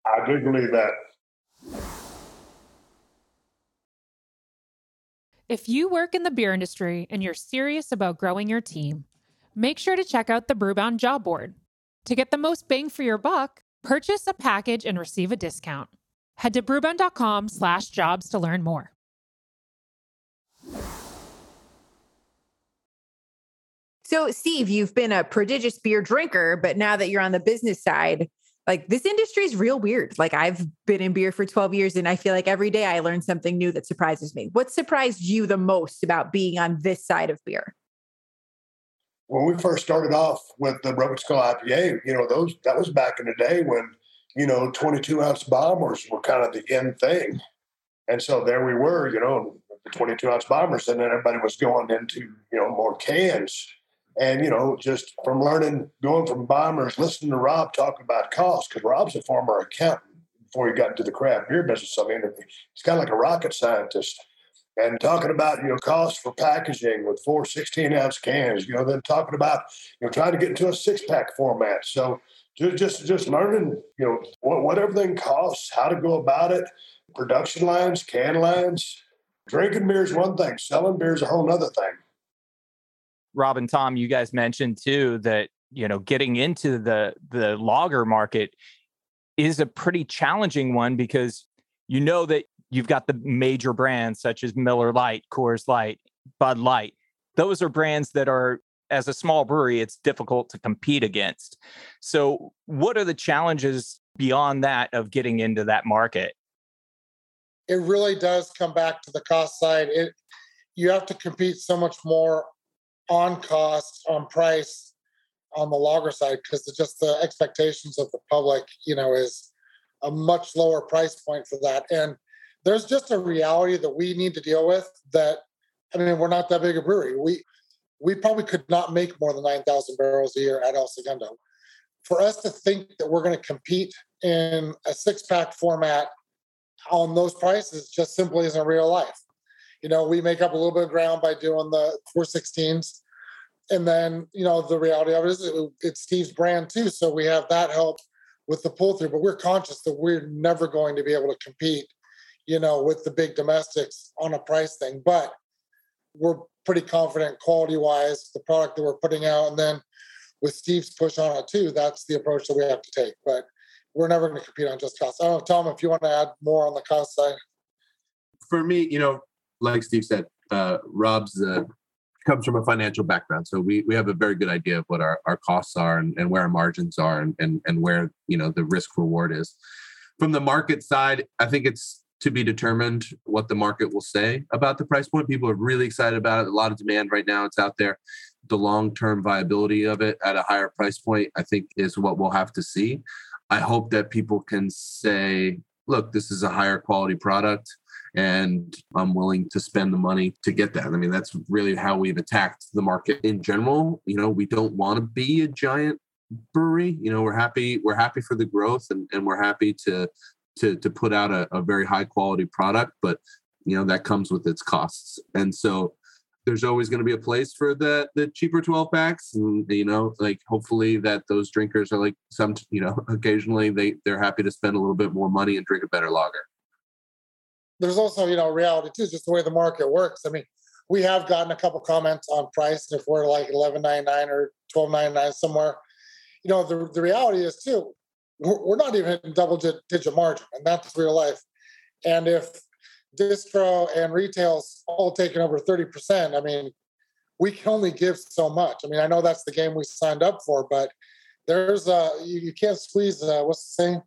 I do believe that. If you work in the beer industry and you're serious about growing your team, make sure to check out the Brewbound Job Board. To get the most bang for your buck, purchase a package and receive a discount. Head to brewbound.com slash jobs to learn more. So, Steve, you've been a prodigious beer drinker, but now that you're on the business side, like this industry is real weird. Like I've been in beer for 12 years and I feel like every day I learn something new that surprises me. What surprised you the most about being on this side of beer? When we first started off with the Broken Skull IPA, you know, those that was back in the day when, you know, 22 ounce bombers were kind of the end thing. And so there we were, you know, the 22 ounce bombers, and then everybody was going into, you know, more cans and, you know, just from learning, going from bombers, listening to Rob talk about cost, because Rob's a former accountant before he got into the craft beer business. I mean, he's kind of like a rocket scientist. And talking about, you know, cost for packaging with four 16 ounce cans, you know, then talking about, you know, trying to get into a six pack format. So just, just, just learning, you know, what, what everything costs, how to go about it, production lines, can lines. Drinking beer is one thing, selling beer is a whole other thing. Rob and Tom, you guys mentioned too that you know getting into the the lager market is a pretty challenging one because you know that you've got the major brands such as Miller Lite, Coors Light, Bud Light. Those are brands that are as a small brewery it's difficult to compete against. So what are the challenges beyond that of getting into that market? It really does come back to the cost side. It you have to compete so much more on cost, on price, on the lager side, because just the expectations of the public, you know, is a much lower price point for that. And there's just a reality that we need to deal with that I mean, we're not that big a brewery. We we probably could not make more than 9,000 barrels a year at El Segundo. For us to think that we're going to compete in a six pack format on those prices just simply isn't real life you know, we make up a little bit of ground by doing the 416s. And then, you know, the reality of it is it, it's Steve's brand too. So we have that help with the pull through, but we're conscious that we're never going to be able to compete, you know, with the big domestics on a price thing. But we're pretty confident quality wise, the product that we're putting out. And then with Steve's push on it too, that's the approach that we have to take. But we're never going to compete on just cost. I don't know, Tom, if you want to add more on the cost side. For me, you know, like Steve said, uh, Rob's uh, comes from a financial background, so we we have a very good idea of what our, our costs are and, and where our margins are and, and and where you know the risk reward is. From the market side, I think it's to be determined what the market will say about the price point. People are really excited about it. A lot of demand right now. It's out there. The long term viability of it at a higher price point, I think, is what we'll have to see. I hope that people can say look, this is a higher quality product and I'm willing to spend the money to get that. I mean, that's really how we've attacked the market in general. You know, we don't want to be a giant brewery. You know, we're happy, we're happy for the growth and, and we're happy to to to put out a, a very high quality product, but you know, that comes with its costs. And so there's always going to be a place for the the cheaper 12 packs and you know like hopefully that those drinkers are like some you know (laughs) occasionally they they're happy to spend a little bit more money and drink a better lager there's also you know reality too just the way the market works i mean we have gotten a couple comments on price if we're like 11.99 or 12.99 somewhere you know the, the reality is too we're, not even hitting double digit margin and that's real life and if distro and retail's all taking over 30%, I mean, we can only give so much. I mean, I know that's the game we signed up for, but there's uh you, you can't squeeze uh what's the saying?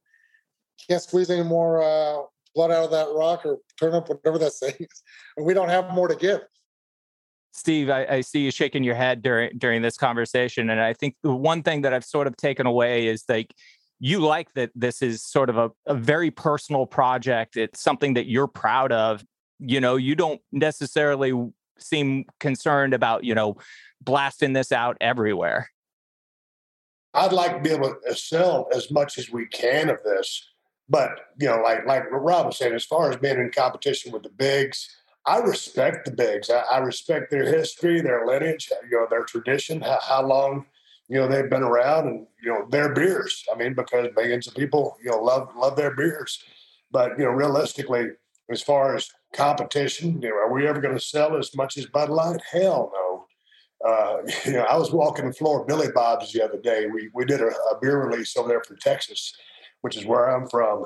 Can't squeeze any more uh blood out of that rock or turn up whatever that (laughs) saying is. And we don't have more to give. Steve, I, I, see you shaking your head during during this conversation, and I think the one thing that I've sort of taken away is like you like that this is sort of a, a very personal project. It's something that you're proud of. You know, you don't necessarily seem concerned about, you know, blasting this out everywhere. I'd like to be able to sell as much as we can of this. But, you know, like like Rob saying, as far as being in competition with the bigs, I respect the bigs. I, I respect their history, their lineage, you know, their tradition, how, how long you know they've been around and you know their beers. I mean, because millions of people you know love love their beers, but you know realistically, as far as competition, you know, are we ever going to sell as much as Bud Light? Hell no. Uh, (laughs) you know, I was walking the floor of Billy Bob's the other day. We we did a, a, beer release over there from Texas, which is where I'm from,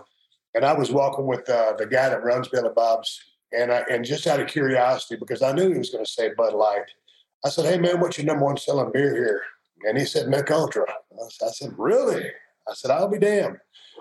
and I was walking with uh, the guy that runs Billy Bob's, and I, and just out of curiosity because I knew he was going to say Bud Light, I said, "Hey man, what's your number one selling beer here?" And he said, Mich Ultra. I said, Really? I said, I'll be damned.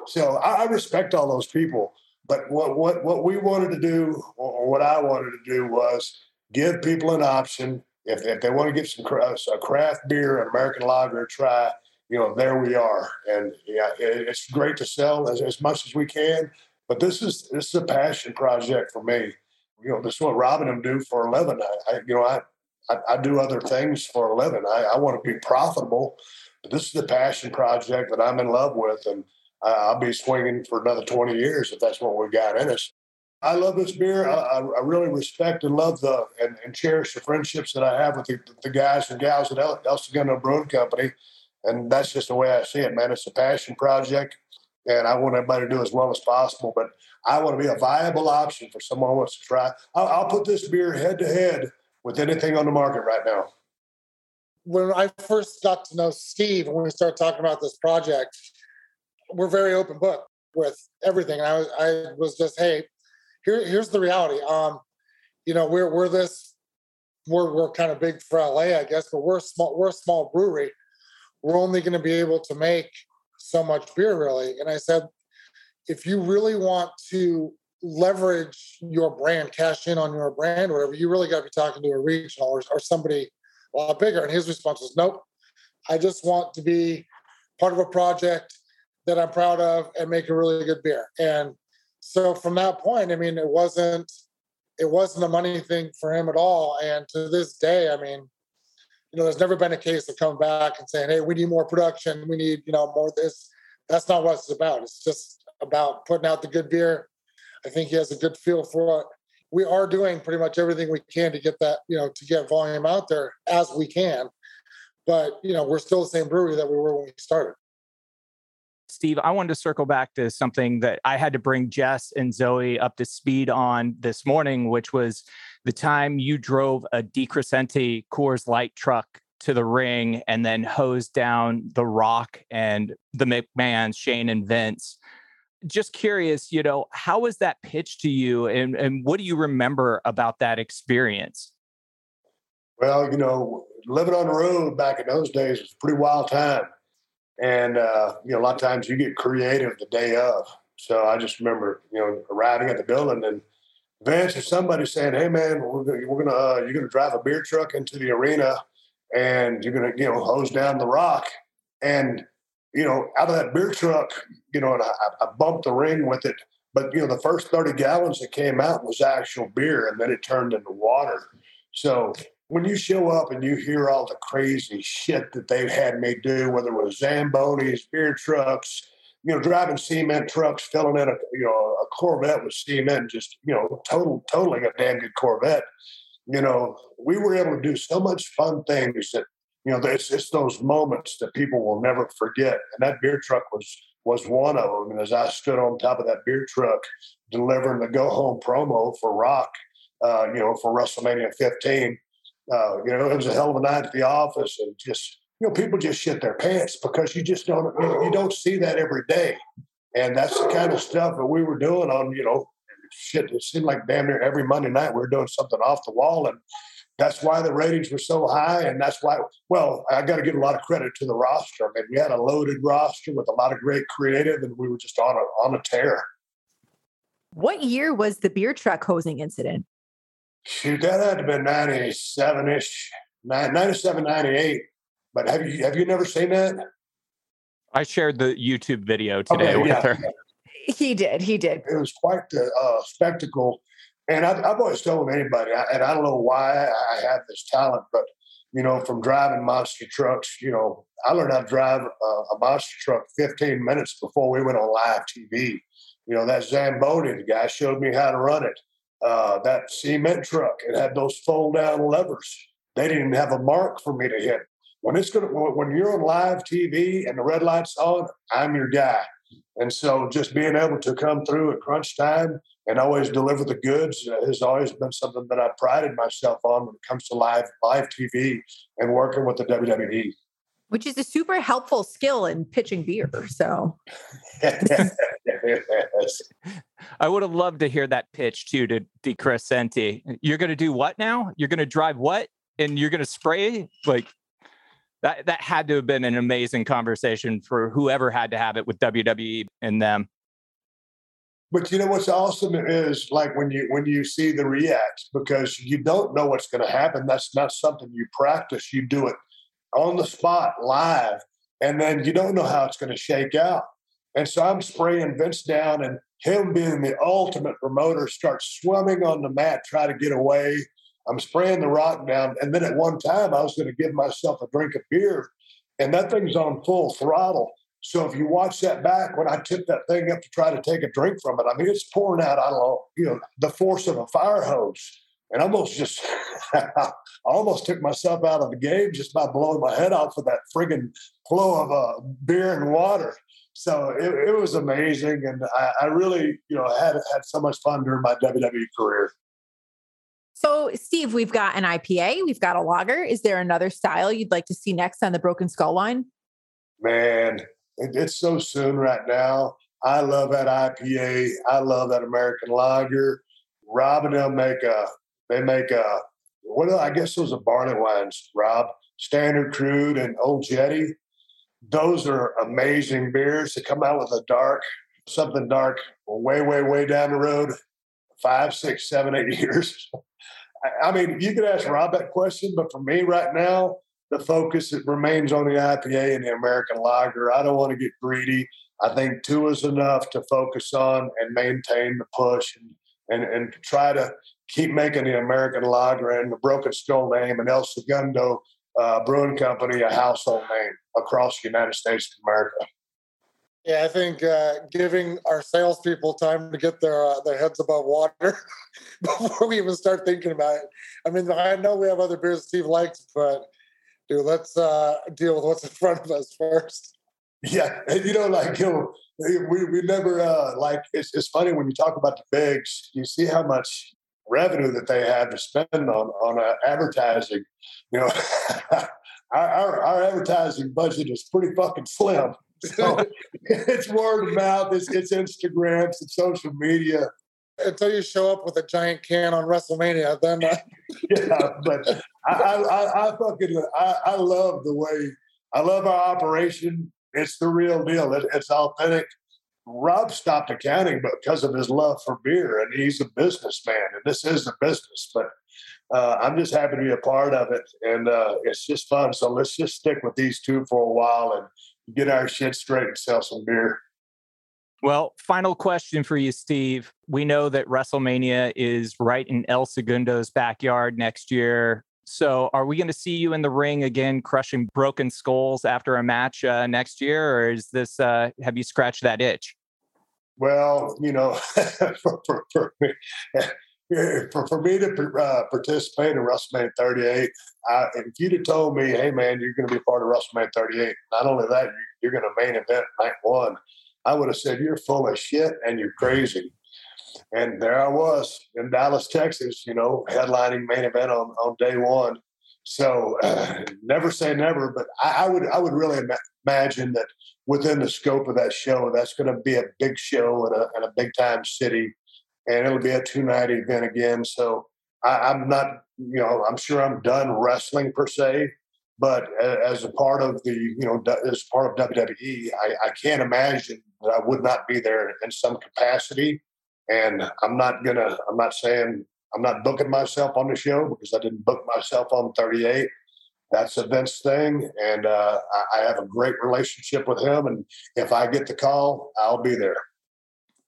So I, respect all those people. But what, what, what we wanted to do, or what I wanted to do, was give people an option. If, if they want to give some a craft beer, an American lager a try, you know, there we are. And yeah, it, it's great to sell as, as much as we can. But this is this is a passion project for me. You know, this is what Robin and do for a living. I, I you know, I I, I do other things for a living. I, I want to be profitable, but this is the passion project that I'm in love with, and I'll be swinging for another 20 years if that's what we got in us. I love this beer. I, I really respect and love the and, and, cherish the friendships that I have with the, the guys and gals at El, El Segundo Brewing Company, and that's just the way I see it, man. It's a passion project, and I want everybody to do as well as possible. But I want to be a viable option for someone who wants to try. I'll, I'll put this beer head to head with anything on the market right now? When I first got to know Steve when we started talking about this project, we're very open book with everything. And I was I was just, hey, here, here's the reality. Um, you know, we're we're this we're we're kind of big for LA, I guess, but we're small, we're a small brewery. We're only going to be able to make so much beer really. And I said, if you really want to leverage your brand, cash in on your brand, whatever, you really got to be talking to a regional or, or somebody a lot bigger. And his response was, nope, I just want to be part of a project that I'm proud of and make a really good beer. And so from that point, I mean, it wasn't it wasn't a money thing for him at all. And to this day, I mean, you know, there's never been a case of coming back and saying, "Hey, we need more production. We need, you know, more this." That's not what it's about. It's just about putting out the good beer I think he has a good feel for it. We are doing pretty much everything we can to get that, you know, to get volume out there as we can. But, you know, we're still the same brewery that we were when we started. Steve, I wanted to circle back to something that I had to bring Jess and Zoe up to speed on this morning, which was the time you drove a DeCrescente Coors Light truck to the ring and then hosed down The Rock and the McMahons, Shane and Vince just curious, you know, how was that pitched to you and, and what do you remember about that experience? Well, you know, living on the road back in those days was a pretty wild time. And, uh, you know, a lot of times you get creative the day of. So I just remember, you know, arriving at the building and Vance or somebody saying, "Hey, man, we're gonna, we're gonna uh, you're gonna drive a beer truck into the arena, and you're gonna you know hose down the rock." And you know, out of that beer truck, you know, and I, I bumped the ring with it But you know, the first 30 gallons that came out was actual beer, and then it turned into water. So when you show up and you hear all the crazy shit that they've had me do, whether it was Zambonis, beer trucks, you know, driving cement trucks, filling in a you know a Corvette with cement, just you know, total totaling a damn good Corvette. You know, we were able to do so much fun things that you know, it's, it's those moments that people will never forget. And that beer truck was was one of them. And as I stood on top of that beer truck delivering the go home promo for Rock, uh, you know, for WrestleMania 15, uh, you know, it was a hell of a night at the office, and just you know, people just shit their pants because you just don't you don't see that every day, and that's the kind of stuff that we were doing on you know, shit. It seemed like damn near every Monday night we were doing something off the wall, and that's why the ratings were so high, and that's why. Well, I got to give a lot of credit to the roster. I mean, we had a loaded roster with a lot of great creative, and we were just on a on a tear. What year was the beer truck hosing incident? Shoot, that had to be 97 ish, 97, 98. But have you have you never seen that? I shared the YouTube video today Okay, with yeah. her. He did. He did. It was quite the uh, spectacle. And I've, I've always told anybody, I- and I don't know why I have this talent, but you know, from driving monster trucks, you know, I learned how to drive a, a monster truck 15 minutes before we went on live TV. You know, that Zamboni, the guy showed me how to run it. Uh, that cement truck, it had those fold down levers. They didn't have a mark for me to hit. When it's gonna, when you're on live TV and the red light's on, I'm your guy. And so, just being able to come through at crunch time and always deliver the goods has always been something that I prided myself on when it comes to live live TV and working with the. WWE. Which is a super helpful skill in pitching beer. So (laughs) I would have loved to hear that pitch too to DeCrescente. You're going to do what now? You're going to drive what? And you're going to spray like that. That had to have been an amazing conversation for whoever had to have it with WWE and them. But you know what's awesome is like when you when you see the react because you don't know what's going to happen. That's not something you practice. You do it on the spot, live, and then you don't know how it's going to shake out. And so I'm spraying Vince down, and him being the ultimate promoter starts swimming on the mat, try to get away. I'm spraying the rock down, and then at one time I was going to give myself a drink of beer, and that thing's on full throttle. So if you watch that back, when I tip that thing up to try to take a drink from it, I mean it's pouring out. I don't know, you know, the force of a fire hose, and I almost just, (laughs) I almost took myself out of the game just by blowing my head off with that friggin' flow of uh, beer and water. So it, it was amazing, and I, I really, you know, had had so much fun during my WWE career. So, Steve, we've got an IPA, we've got a lager. Is there another style you'd like to see next on the Broken Skull line? Man, it, it's so soon right now. I love that IPA. I love that American lager. Rob and them make a, they make a, what I guess those are barley wines, Rob. Standard Crude and Old Jetty. Those are amazing beers to come out with a dark, something dark, way, way, way down the road, five, six, seven, eight (laughs) years. I- I mean, you could ask Rob that question, but for me right now, the focus it remains on the IPA and the American lager. I don't want to get greedy. I think two is enough to focus on and maintain the push and and, and try to keep making the American lager and the Broken Skull name and El Segundo uh, Brewing Company a household name across the United States of America. Yeah, I think uh, giving our salespeople time to get their uh, their heads above water (laughs) before we even start thinking about it. I mean, I know we have other beers Steve likes, but dude, let's uh, deal with what's in front of us first. Yeah, and you know, like you know, we we never uh, like it's it's funny when you talk about the bigs, you see how much revenue that they have to spend on on uh, advertising. You know, (laughs) our, our our advertising budget is pretty fucking slim. So (laughs) it's word of mouth, it's it's Instagram, it's social media. Until you show up with a giant can on WrestleMania, then uh, (laughs) yeah, but I, I, I, I fucking, I, I love the way, I love our operation. It's the real deal. It, it's authentic. Rob stopped accounting because of his love for beer, and he's a businessman, and this is a business. But uh, I'm just happy to be a part of it, and uh, it's just fun. So let's just stick with these two for a while and get our shit straight and sell some beer. Well, final question for you, Steve. We know that WrestleMania is right in El Segundo's backyard next year. So, are we going to see you in the ring again, crushing broken skulls after a match uh, next year, or is this? Uh, have you scratched that itch? Well, you know, (laughs) for, for, for, me, (laughs) for, for me to uh, participate in WrestleMania 38, I, if you'd have told me, "Hey, man, you're going to be part of WrestleMania 38," not only that, you're going to main event night one, I would have said, "You're full of shit and you're crazy." And there I was in Dallas, Texas, you know, headlining main event on, on day one. So uh, (clears throat) never say never, but I, I, would I would really ima- imagine that within the scope of that show, that's going to be a big show in a, in a big time city, and it'll be a two night event again. So I, I'm not, you know, I'm sure I'm done wrestling per se, but as a part of the, you know, as part of WWE, I, I can't imagine that I would not be there in some capacity and I'm not gonna, I'm not saying I'm not booking myself on the show because I didn't book myself on 38. That's a Vince thing, and uh, I, I have a great relationship with him. And if I get the call, I'll be there.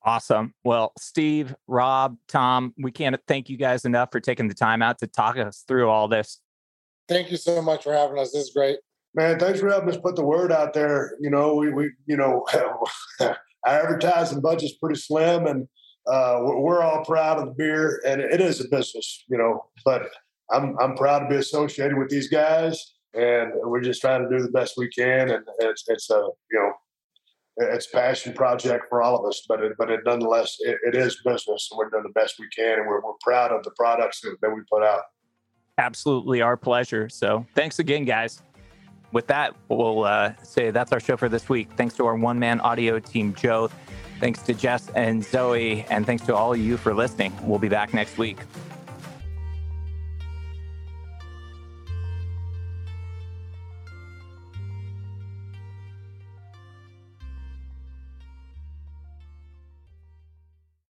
Awesome. Well, Steve, Rob, Tom, we can't thank you guys enough for taking the time out to talk us through all this. Thank you so much for having us. This is great. Man, thanks for helping us put the word out there. You know, we, we you know, (laughs) our advertising budget's pretty slim and uh, we're all proud of the beer, and it is a business, you know. But I'm I'm proud to be associated with these guys, and we're just trying to do the best we can. And it's it's a you know it's a passion project for all of us, but it, but it nonetheless it, it is business, and we're doing the best we can, and we're we're proud of the products that, that we put out. Absolutely, our pleasure. So thanks again, guys. With that, we'll uh, say that's our show for this week. Thanks to our one man audio team, Joe. Thanks to Jess and Zoe, and thanks to all of you for listening. We'll be back next week.